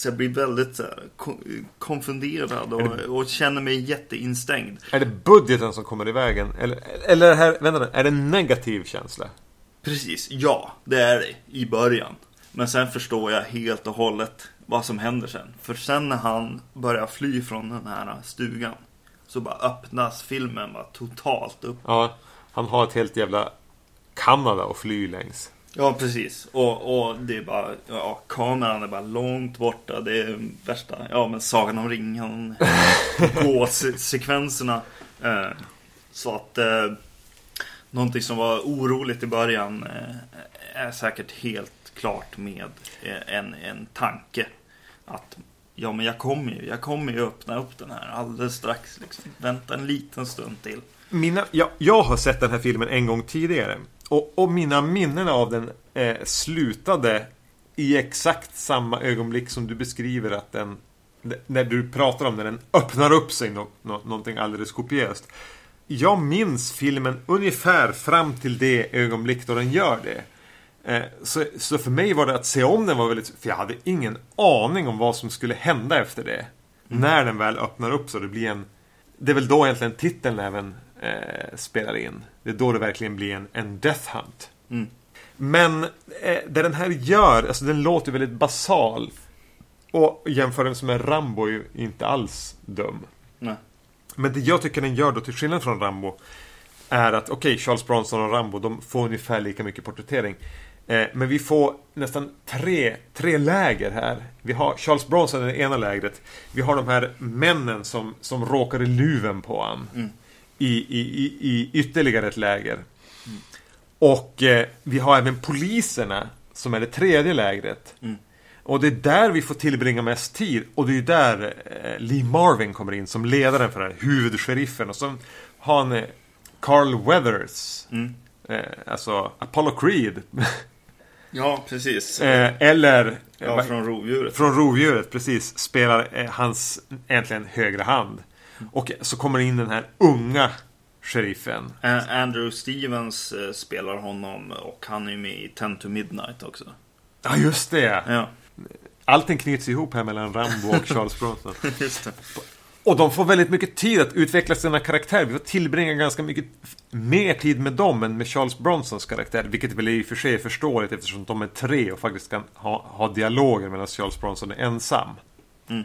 S2: Eh, Så jag blir väldigt så här, ko- konfunderad och, och känner mig jätteinstängd.
S1: Är det budgeten som kommer i vägen? Eller, eller här, vänta nu, är det en negativ känsla?
S2: Precis, ja, det är det i början. Men sen förstår jag helt och hållet vad som händer sen. För sen när han börjar fly från den här stugan så bara öppnas filmen bara totalt upp.
S1: Ja, han har ett helt jävla Kanada att fly längs.
S2: Ja, precis. Och, och det är bara, ja, kameran är bara långt borta. Det är värsta, ja men Sagan om ringen. (laughs) Gåssekvenserna. Eh, så att eh, någonting som var oroligt i början eh, är säkert helt klart med eh, en, en tanke. Att ja, men jag kommer ju, jag kommer ju öppna upp den här alldeles strax. Liksom. Vänta en liten stund till.
S1: Mina, jag, jag har sett den här filmen en gång tidigare. Och, och mina minnen av den eh, slutade i exakt samma ögonblick som du beskriver att den... När du pratar om när den öppnar upp sig nå, nå, någonting alldeles kopiöst. Jag minns filmen ungefär fram till det ögonblick då den gör det. Eh, Så, så för mig var det att se om den var väldigt... För jag hade ingen aning om vad som skulle hända efter det. När den väl öppnar upp så det blir en... Det är väl då egentligen titeln även eh, spelar in. Det är då det verkligen blir en, en Death Hunt.
S2: Mm.
S1: Men eh, det den här gör, alltså den låter väldigt basal. Och jämförelsen med Rambo är ju inte alls dum.
S2: Nej.
S1: Men det jag tycker den gör då, till skillnad från Rambo, är att okej, Charles Bronson och Rambo, de får ungefär lika mycket porträttering. Eh, men vi får nästan tre, tre läger här. Vi har Charles Bronson i det ena lägret. Vi har de här männen som, som råkar i luven på han.
S2: Mm.
S1: I, i, i, I ytterligare ett läger. Och eh, vi har även poliserna som är det tredje lägret.
S2: Mm.
S1: Och det är där vi får tillbringa mest tid. Och det är där eh, Lee Marvin kommer in som ledaren för den här huvudsheriffen. Och så har han eh, Carl Weathers.
S2: Mm.
S1: Eh, alltså Apollo Creed. (laughs)
S2: Ja, precis.
S1: eh, eller eh,
S2: ja,
S1: vad-
S2: från rovdjuret.
S1: från rovdjuret, precis. Spelar eh, hans egentligen högra hand. Och så kommer in den här unga sheriffen.
S2: Andrew Stevens eh, spelar honom och han är med i Ten to Midnight också.
S1: Ja, just det.
S2: Ja,
S1: Allting knyts ihop här mellan Rambo och Charles Bronson. (laughs)
S2: just det.
S1: Och de får väldigt mycket tid att utveckla sina karaktärer. Vi får tillbringa ganska mycket mer tid med dem än med Charles Bronsons karaktär. Vilket väl i och för sig är förståeligt eftersom de är tre och faktiskt kan ha, ha dialoger medan Charles Bronson är ensam.
S2: Mm.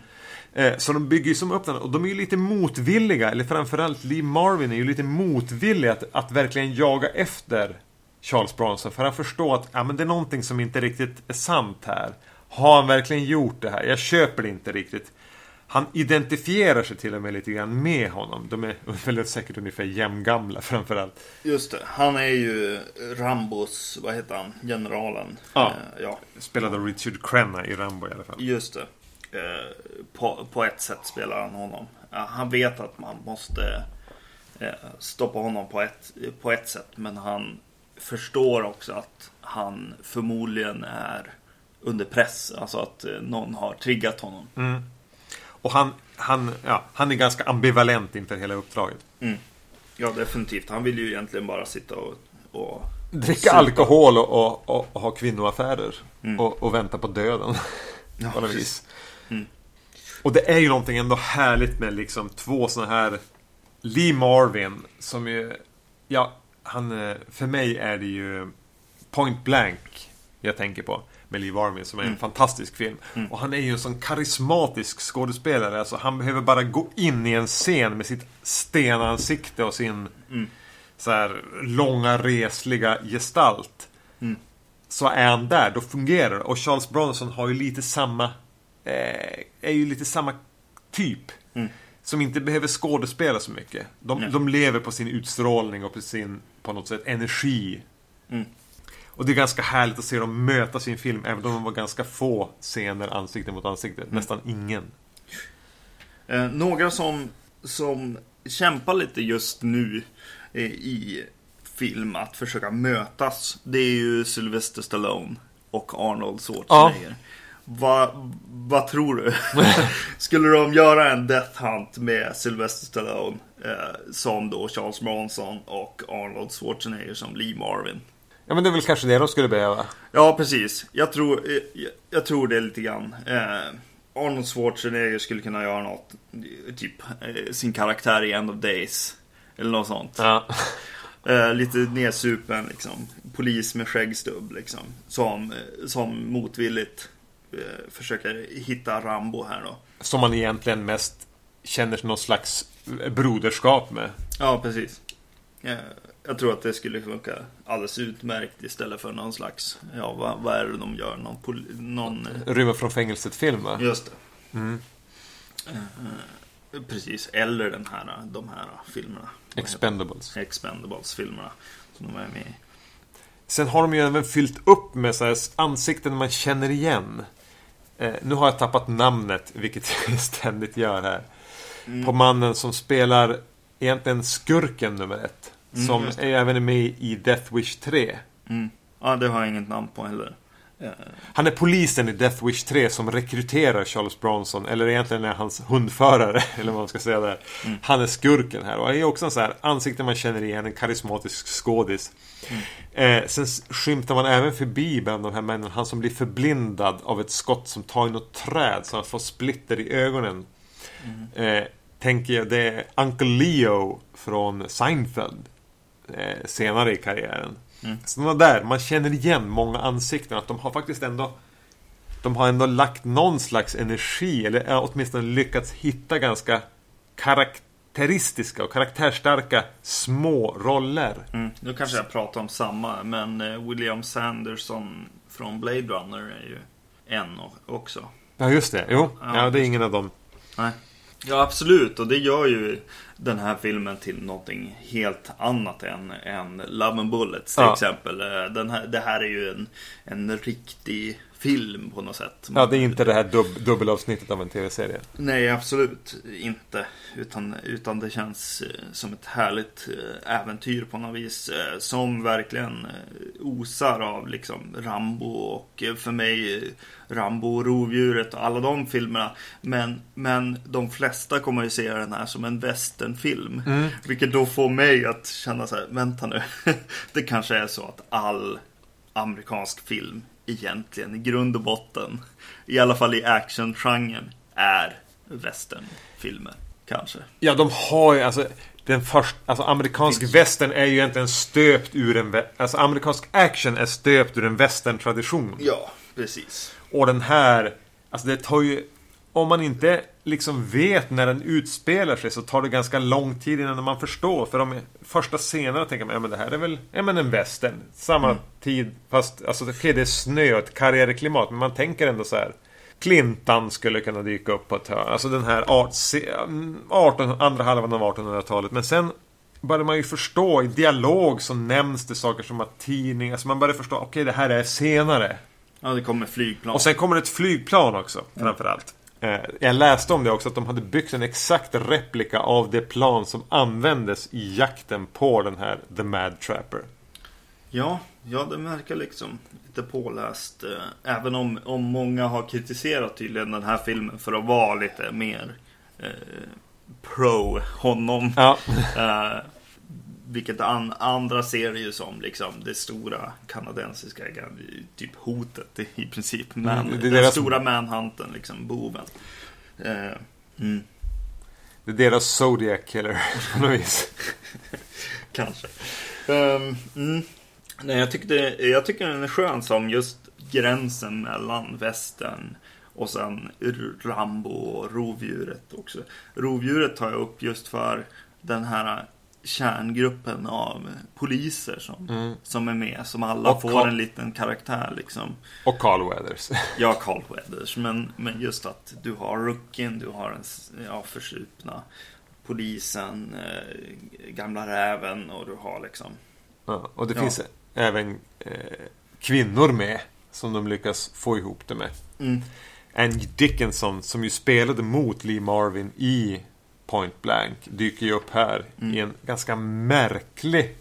S1: Eh, så de bygger ju som upp den och de är ju lite motvilliga, eller framförallt Lee Marvin är ju lite motvillig att, att verkligen jaga efter Charles Bronson. För han förstår att ja, men det är någonting som inte riktigt är sant här. Har han verkligen gjort det här? Jag köper det inte riktigt. Han identifierar sig till och med lite grann med honom. De är (laughs) väldigt säkert ungefär jämngamla framförallt.
S2: Just det. Han är ju Rambos, vad heter han, generalen.
S1: Ja.
S2: Eh, ja.
S1: Spelade Richard Crenna i Rambo i alla fall.
S2: Just det. Eh, på, på ett sätt spelar han honom. Han vet att man måste eh, stoppa honom på ett, på ett sätt. Men han förstår också att han förmodligen är under press. Alltså att eh, någon har triggat honom.
S1: Mm. Och han, han, ja, han är ganska ambivalent inför hela uppdraget.
S2: Mm. Ja, definitivt. Han vill ju egentligen bara sitta och... och
S1: Dricka
S2: supa.
S1: alkohol och, och, och, ha kvinnoaffärer.
S2: Mm.
S1: Och, och vänta på döden.
S2: Ja, (laughs)
S1: på något vis. Och det är ju någonting ändå härligt med liksom två sådana här Lee Marvin som ju Ja, han eh, För mig är det ju Point Blank Jag tänker på med Lee Marvin som är en
S2: Mm.
S1: fantastisk film.
S2: Mm.
S1: Och han är ju en sån karismatisk skådespelare. Alltså han behöver bara gå in i en scen med sitt stenansikte och sin
S2: Mm.
S1: så här långa resliga gestalt.
S2: Mm.
S1: Så är han där, då fungerar det. Och Charles Bronson har ju lite samma eh, Är ju lite samma typ.
S2: Mm.
S1: Som inte behöver skådespela så mycket. De, de lever på sin utstrålning och på sin, på något sätt, energi.
S2: Mm.
S1: Och det är ganska härligt att se dem mötas i en film, även om de var ganska få scener ansikte mot ansikte.
S2: Mm.
S1: Nästan ingen.
S2: Eh, några som, som kämpar lite just nu eh, i film att försöka mötas. Det är ju Sylvester Stallone och Arnold Schwarzenegger. Vad vad tror du? (laughs) Skulle de göra en Death Hunt med Sylvester Stallone eh, som då Charles Bronson och Arnold Schwarzenegger som Lee Marvin?
S1: Ja men det är väl kanske det de skulle behöva.
S2: Ja, precis. Jag tror, eh, jag, jag tror det lite grann. Eh, Arnold Schwarzenegger skulle kunna göra något, eh, typ eh, sin karaktär i End of Days. Eller något sånt.
S1: Ja. (laughs)
S2: Eh, lite nedsupen liksom. Polis med skäggstubb liksom. Som, eh, som motvilligt försöker hitta Rambo här då.
S1: Som man egentligen mest känner någon slags broderskap med.
S2: Ja, precis. Eh, jag tror att det skulle funka alldeles utmärkt istället för någon slags, ja vad, vad är det de gör? Någon, pol- någon eh,
S1: Rymma från fängelset-film va?
S2: Just det.
S1: Mm.
S2: Eh, Precis, eller den här, de här filmerna.
S1: Expendables.
S2: Expendables-filmerna. Som de är med i.
S1: Sen har de ju även fyllt upp med så ansikten man känner igen. Eh, nu har jag tappat namnet, vilket jag (laughs) ständigt gör här.
S2: Mm.
S1: På mannen som spelar egentligen skurken nummer ett.
S2: Mm,
S1: som är även med i Death Wish 3.
S2: Mm. Ja, det har jag inget namn på heller.
S1: Han är polisen i Death Wish 3 som rekryterar Charles Bronson. Eller egentligen är hans hundförare. (laughs) Eller vad man ska säga där.
S2: Mm.
S1: Han är skurken här. Och han är också en sån här ansikte man känner igen. En karismatisk skådis.
S2: Mm.
S1: Eh, sen skymtar man även förbi bland de här männen. Han som blir förblindad av ett skott som tar i något träd. Så han får splitter i ögonen.
S2: Mm.
S1: Eh, tänker jag, det är Uncle Leo från Seinfeld. Eh, senare i karriären.
S2: Mm.
S1: Sådana där, man känner igen många ansikten. Att de har faktiskt ändå De har ändå lagt någon slags energi. Eller åtminstone lyckats hitta ganska karaktäristiska och karaktärsstarka små roller.
S2: Mm. Nu kanske jag pratar om samma, men eh, William Sanderson från Blade Runner är ju en också.
S1: Ja, just det. Jo,
S2: Ja,
S1: ja, det är ingen av dem.
S2: Nej. Ja, absolut. Och det gör ju den här filmen till någonting helt annat än, än Love and Bullets till
S1: Ja.
S2: exempel. Eh, Den här, det här är ju en, en riktig film på något sätt.
S1: Ja, det är inte det här dub- dubbelavsnittet av en tv-serie.
S2: Nej, absolut inte. Utan, utan det känns eh, som ett härligt eh, äventyr på något vis. eh, Som verkligen osar av liksom Rambo och för mig Rambo och Rovdjuret och alla de filmerna. Men, men de flesta kommer ju se den här som en westernfilm.
S1: Mm.
S2: Vilket då får mig att känna så här, vänta nu. (laughs) det kanske är så att all amerikansk film egentligen i grund och botten, i alla fall i actiongenren, är westernfilmer. Kanske.
S1: Ja, de har ju alltså den första, alltså amerikansk
S2: Finns-
S1: västern är ju egentligen stöpt ur en, alltså amerikansk action är stöpt ur en västern-tradition.
S2: Ja, precis.
S1: Och den här, alltså det tar ju om man inte liksom vet när den utspelar sig så tar det ganska lång tid innan man förstår. För de första scenerna tänker man, ja men det här är väl ja, men en western. Samma mm. tid, fast alltså okej det är snö och ett karriärklimat. Men man tänker ändå så här. Clintan skulle kunna dyka upp på ett hörn. Alltså den här 18, andra halvan av 1800-talet. Men sen börjar man ju förstå i dialog så nämns det saker som att tidningar. Alltså man börjar förstå, okej det här är senare.
S2: Ja, det kommer flygplan.
S1: Och sen kommer ett flygplan också, framförallt. Eh, jag läste om det också, att de hade byggt en exakt replika av det plan som användes i jakten på den här The Mad Trapper.
S2: Ja, ja det verkar liksom lite påläst. Eh, även om, om många har kritiserat tydligen den här filmen för att vara lite mer eh, pro honom. Ja. (laughs) vilket an, andra ser det ju som liksom det stora kanadensiska typ hotet i princip. Men mm, den deras... stora manhunten, liksom boven. Eh,
S1: mm. Det är deras Zodiac killer (laughs) på något vis. (laughs)
S2: Kanske. Um, mm. Nej, jag, tyckte, jag tycker den är skön som just gränsen mellan västern och sen Rambo och rovdjuret också. Rovdjuret tar jag upp just för den här kärngruppen av poliser som, mm. som är med. Som alla och får Carl... en liten karaktär liksom.
S1: Och Carl Weathers. (laughs)
S2: ja, Carl Weathers. Men, men just att du har Rucken, du har en ja, försupna polisen, eh, gamla räven och du har liksom.
S1: Ja, och det ja. finns även eh, kvinnor med som de lyckas få ihop det med. Mm. Angie Dickinson som ju spelade mot Lee Marvin i Point Blank dyker ju upp här mm. i en ganska märklig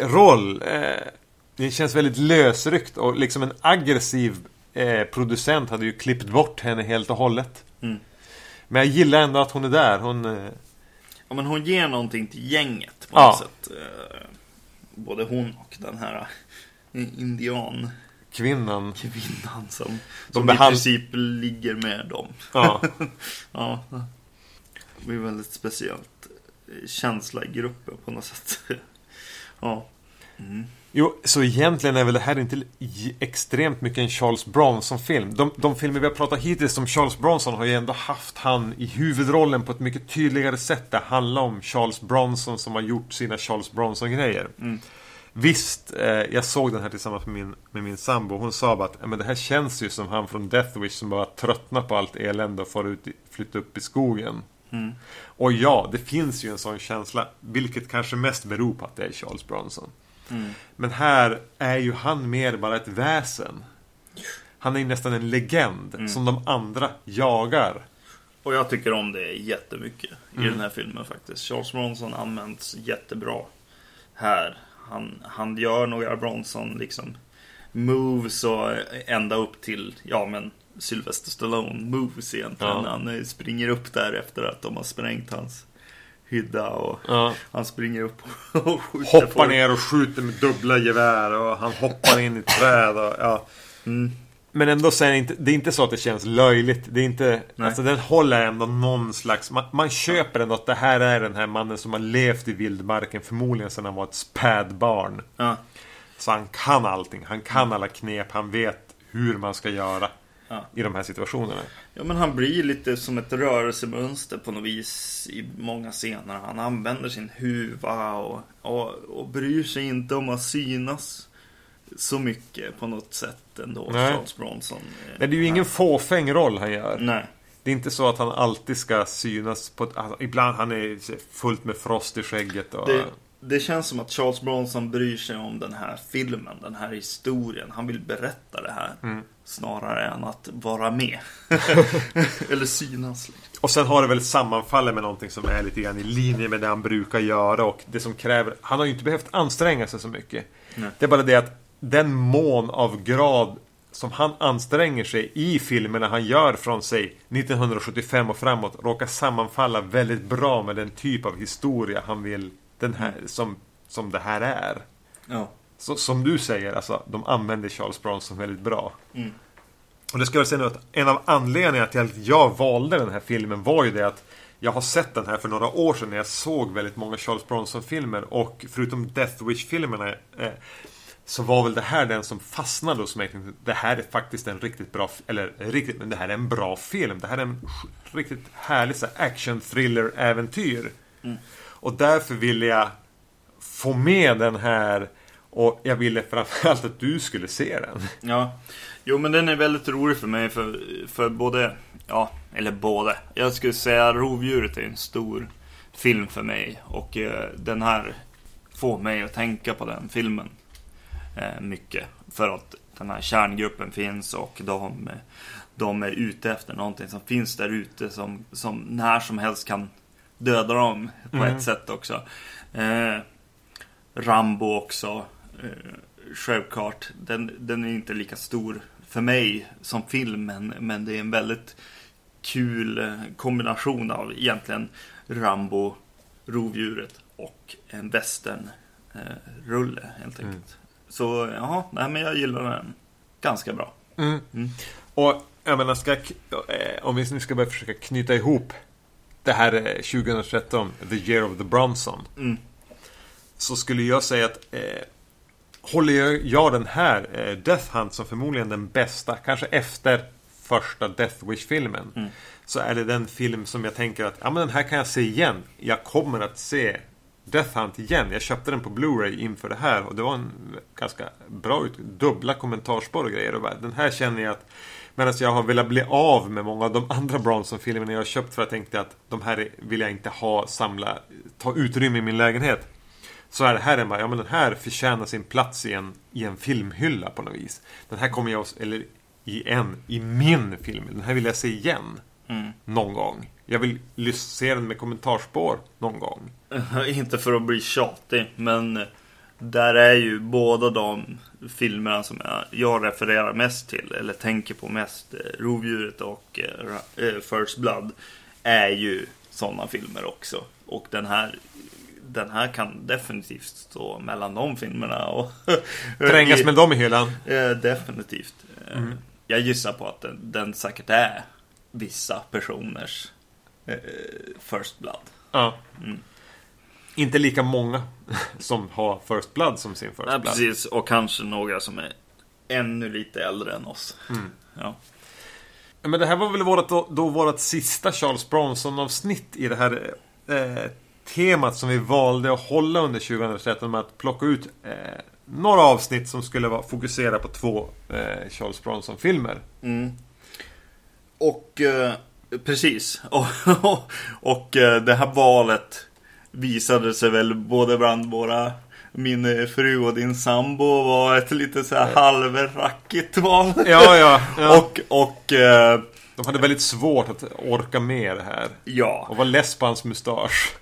S1: roll. Eh, det känns väldigt lösryckt och liksom en aggressiv eh, producent hade ju klippt bort henne helt och hållet. Mm. Men jag gillar ändå att hon är där. Hon... Eh...
S2: Ja men hon ger någonting till gänget på något sätt. Både hon och den här indian
S1: Kvinnan.
S2: Kvinnan som, som behand... i princip ligger med dem. Ja. (laughs) ja. Det blir väldigt speciellt eh, känsla i gruppen på något sätt. (laughs) ja.
S1: Mm. Jo, så egentligen är väl det här inte extremt mycket en Charles Bronson-film. De, de filmer vi har pratat hittills om Charles Bronson har ju ändå haft han i huvudrollen på ett mycket tydligare sätt. Det handlar om Charles Bronson som har gjort sina Charles Bronson-grejer. Mm. Visst, eh, jag såg den här tillsammans med min, med min sambo. Hon sa bara att men det här känns ju som han från Death Wish som bara tröttnar på allt elände och får ut, flytta upp i skogen. Mm. Och ja, det finns ju en sån känsla. Vilket kanske mest beror på att det är Charles Bronson. Mm. Men här är ju han mer bara ett väsen. Han är ju nästan en legend mm. som de andra jagar.
S2: Och jag tycker om det jättemycket i mm. den här filmen faktiskt. Charles Bronson används jättebra här. Han, han gör några Bronson liksom moves och ända upp till, ja men Sylvester Stallone moves egentligen. Ja. Han eh, springer upp där efter att de har sprängt hans hydda och ja. han springer upp och (laughs)
S1: skjuter Hoppar ner och skjuter med dubbla gevär och han hoppar in i träd och ja. Mm. Men ändå så är det inte, det är inte så att det känns löjligt. Det är inte, Nej. alltså den håller ändå någon slags, man, man köper ändå att det här är den här mannen som har levt i vildmarken förmodligen sedan han var ett spädbarn. Ja. Så han kan allting, han kan alla knep, han vet hur man ska göra ja. i de här situationerna.
S2: Ja, men han blir lite som ett rörelsemönster på något vis i många scener. Han använder sin huva och, och, och bryr sig inte om att synas så mycket på något sätt ändå, Nej. Charles Bronson.
S1: Nej, det är ju ingen fåfäng roll han gör. Nej. Det är inte så att han alltid ska synas på ett, alltså, Ibland han är fullt med frost i skägget och...
S2: Det, det känns som att Charles Bronson bryr sig om den här filmen, den här historien. Han vill berätta det här. Mm. Snarare än att vara med. (laughs) Eller synas.
S1: Och sen har det väl sammanfallit med någonting som är lite grann i linje med det han brukar göra. Och det som kräver... Han har ju inte behövt anstränga sig så mycket. Nej. Det är bara det att den mån av grad som han anstränger sig i filmerna han gör från sig 1975 och framåt råkar sammanfalla väldigt bra med den typ av historia han vill den här, som, som det här är. Ja. Så, som du säger, alltså, de använder Charles Bronson väldigt bra. Mm. Och det ska jag säga att en av anledningarna till att jag valde den här filmen var ju det att jag har sett den här för några år sedan när jag såg väldigt många Charles Bronson-filmer och förutom Death Wish-filmerna eh, Så var väl det här den som fastnade hos mig. Det här är faktiskt en riktigt bra, eller riktigt, men det här är en bra film. Det här är en riktigt härlig så här, action thriller äventyr.
S2: Mm.
S1: Och därför ville jag få med den här. Och jag ville framförallt att du skulle se den.
S2: Ja, jo men den är väldigt rolig för mig för, för både, ja, eller både. Jag skulle säga Rovdjuret är en stor film för mig och eh, den här får mig att tänka på den filmen eh, mycket. För att den här kärngruppen finns och de, de är ute efter någonting som finns där ute som, som när som helst kan döda dem på
S1: Mm.
S2: ett sätt också. Eh, Rambo också. Eh, självklart. Den, den är inte lika stor för mig som film. Men, men det är en väldigt kul eh, kombination av egentligen Rambo, Rovdjuret och en western eh, rulle helt enkelt.
S1: Mm.
S2: Så ja, nej, men jag gillar den ganska bra.
S1: Mm.
S2: Mm.
S1: Och jag menar, ska, eh, om vi nu ska börja försöka knyta ihop det här eh, 2013, The Year of the Bronson.
S2: Mm.
S1: Så skulle jag säga att eh, Håller jag, den här eh, Death Hunt som förmodligen den bästa, kanske efter första Death Wish-filmen.
S2: Mm.
S1: Så är det den film som jag tänker att ja, men den här kan jag se igen. Jag kommer att se Death Hunt igen. Jag köpte den på Blu-ray inför det här och det var en ganska bra ut, dubbla kommentarspår och grejer. Och bara, den här känner jag att Medan jag har velat bli av med många av de andra Bronson-filmerna jag har köpt för att jag tänkte att de här vill jag inte ha, samla, ta utrymme i min lägenhet. Så är det här en bara, ja men den här förtjänar sin plats i en, i en filmhylla på något vis. Den här kommer jag, eller i en, i min film. Den här vill jag se igen.
S2: Mm.
S1: Någon gång. Jag vill se den med kommentarspår någon gång. (laughs)
S2: Inte för att bli tjatig, men där är ju båda de filmerna som jag, jag refererar mest till, eller tänker på mest, eh, Rovdjuret och eh, eh, First Blood, är ju sådana filmer också. Och den här, den här kan definitivt stå mellan de filmerna. Och (laughs)
S1: Trängas med dem i hyllan.
S2: Eh, definitivt.
S1: Mm.
S2: Jag gissar på att den, den säkert är vissa personers eh, First Blood.
S1: Ja.
S2: Mm.
S1: Inte lika många (laughs) som har First Blood som sin First
S2: Ja,
S1: Blood.
S2: precis, och kanske några som är ännu lite äldre än oss.
S1: Mm.
S2: Ja.
S1: Men det här var väl vårat, då, då vårt sista Charles Bronson-avsnitt i det här eh, temat som vi valde att hålla under 2013 med att plocka ut eh, några avsnitt som skulle vara, fokusera på två eh, Charles Bronson-filmer.
S2: Mm. Och eh, precis. (laughs) Och, och, och eh, det här valet visade sig väl både bland våra min eh, fru och din sambo var ett lite så här halvrackigt val.
S1: Ja, ja. ja. (laughs)
S2: Och, och eh,
S1: De hade väldigt svårt att orka med det här.
S2: ja.
S1: Och var less på hans mustasch.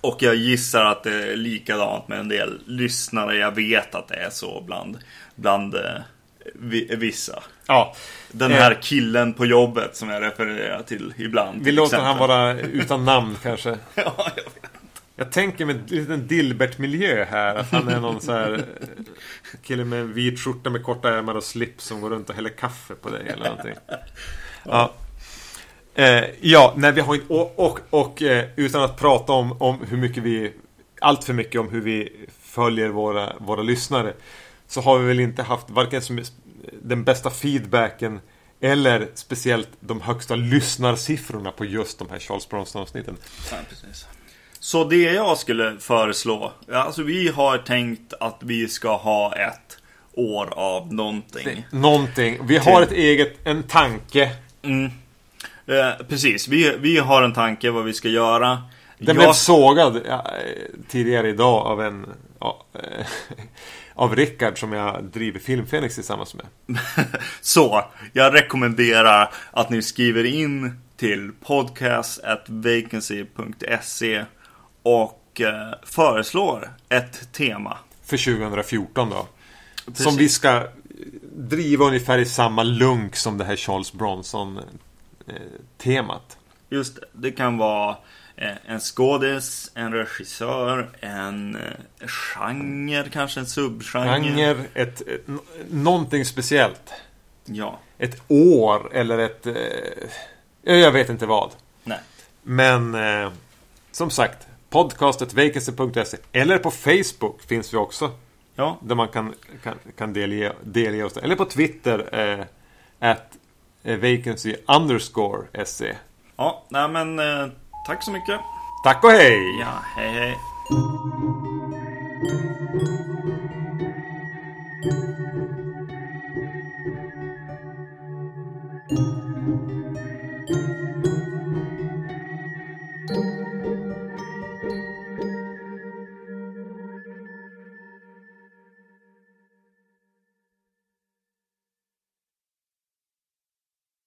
S2: Och jag gissar att det är likadant med en del lyssnare. Jag vet att det är så bland, bland eh, vi, vissa.
S1: Ja,
S2: Den
S1: Eh.
S2: här killen på jobbet som jag refererar till ibland.
S1: vi
S2: till
S1: låter han
S2: exempel.
S1: vara utan namn kanske. (laughs)
S2: ja, jag vet.
S1: Jag tänker med en liten Dilbert-miljö här. Att han är någon så här eh, kille med en vit skjorta med korta ärmar och slips som går runt och häller kaffe på dig eller någonting. Ja. Eh, ja, nej vi har inte... Och, och, och eh, utan att prata om, om hur mycket vi... Allt för mycket om hur vi följer våra, våra lyssnare. Så har vi väl inte haft varken som den bästa feedbacken eller speciellt de högsta lyssnarsiffrorna på just de här Charles Bronson-avsnitten.
S2: Ja, precis. Så det jag skulle föreslå, alltså vi har tänkt att vi ska ha ett år av någonting.
S1: Någonting. Vi har ett eget, en tanke.
S2: Mm. Eh, precis, vi, vi har en tanke vad vi ska göra.
S1: Den
S2: Jag-
S1: blev sågad ja, eh, tidigare idag av en... Ja, eh, (laughs) av Rickard som jag driver Filmfenix tillsammans med. (laughs)
S2: Så, jag rekommenderar att ni skriver in till podcast.vacancy.se och eh, föreslår ett tema.
S1: För 2014 då.
S2: Precis.
S1: Som vi ska driva ungefär i samma lunk som det här Charles Bronson-temat.
S2: Just det, det kan vara eh, en skådis, en regissör, en eh, genre, kanske en subgenre.
S1: Genre, ett, någonting speciellt.
S2: Ja,
S1: Ett år eller ett... Eh, jag vet inte vad.
S2: nej.
S1: Men eh, som sagt, podcastet vacancy.se eller på Facebook finns vi också.
S2: Ja.
S1: Där man kan, kan, kan delge, delge oss. Eller på Twitter. Eh, at eh, vacancy underscore se.
S2: Ja, nej men eh, tack så mycket.
S1: Tack och hej!
S2: Ja, hej hej.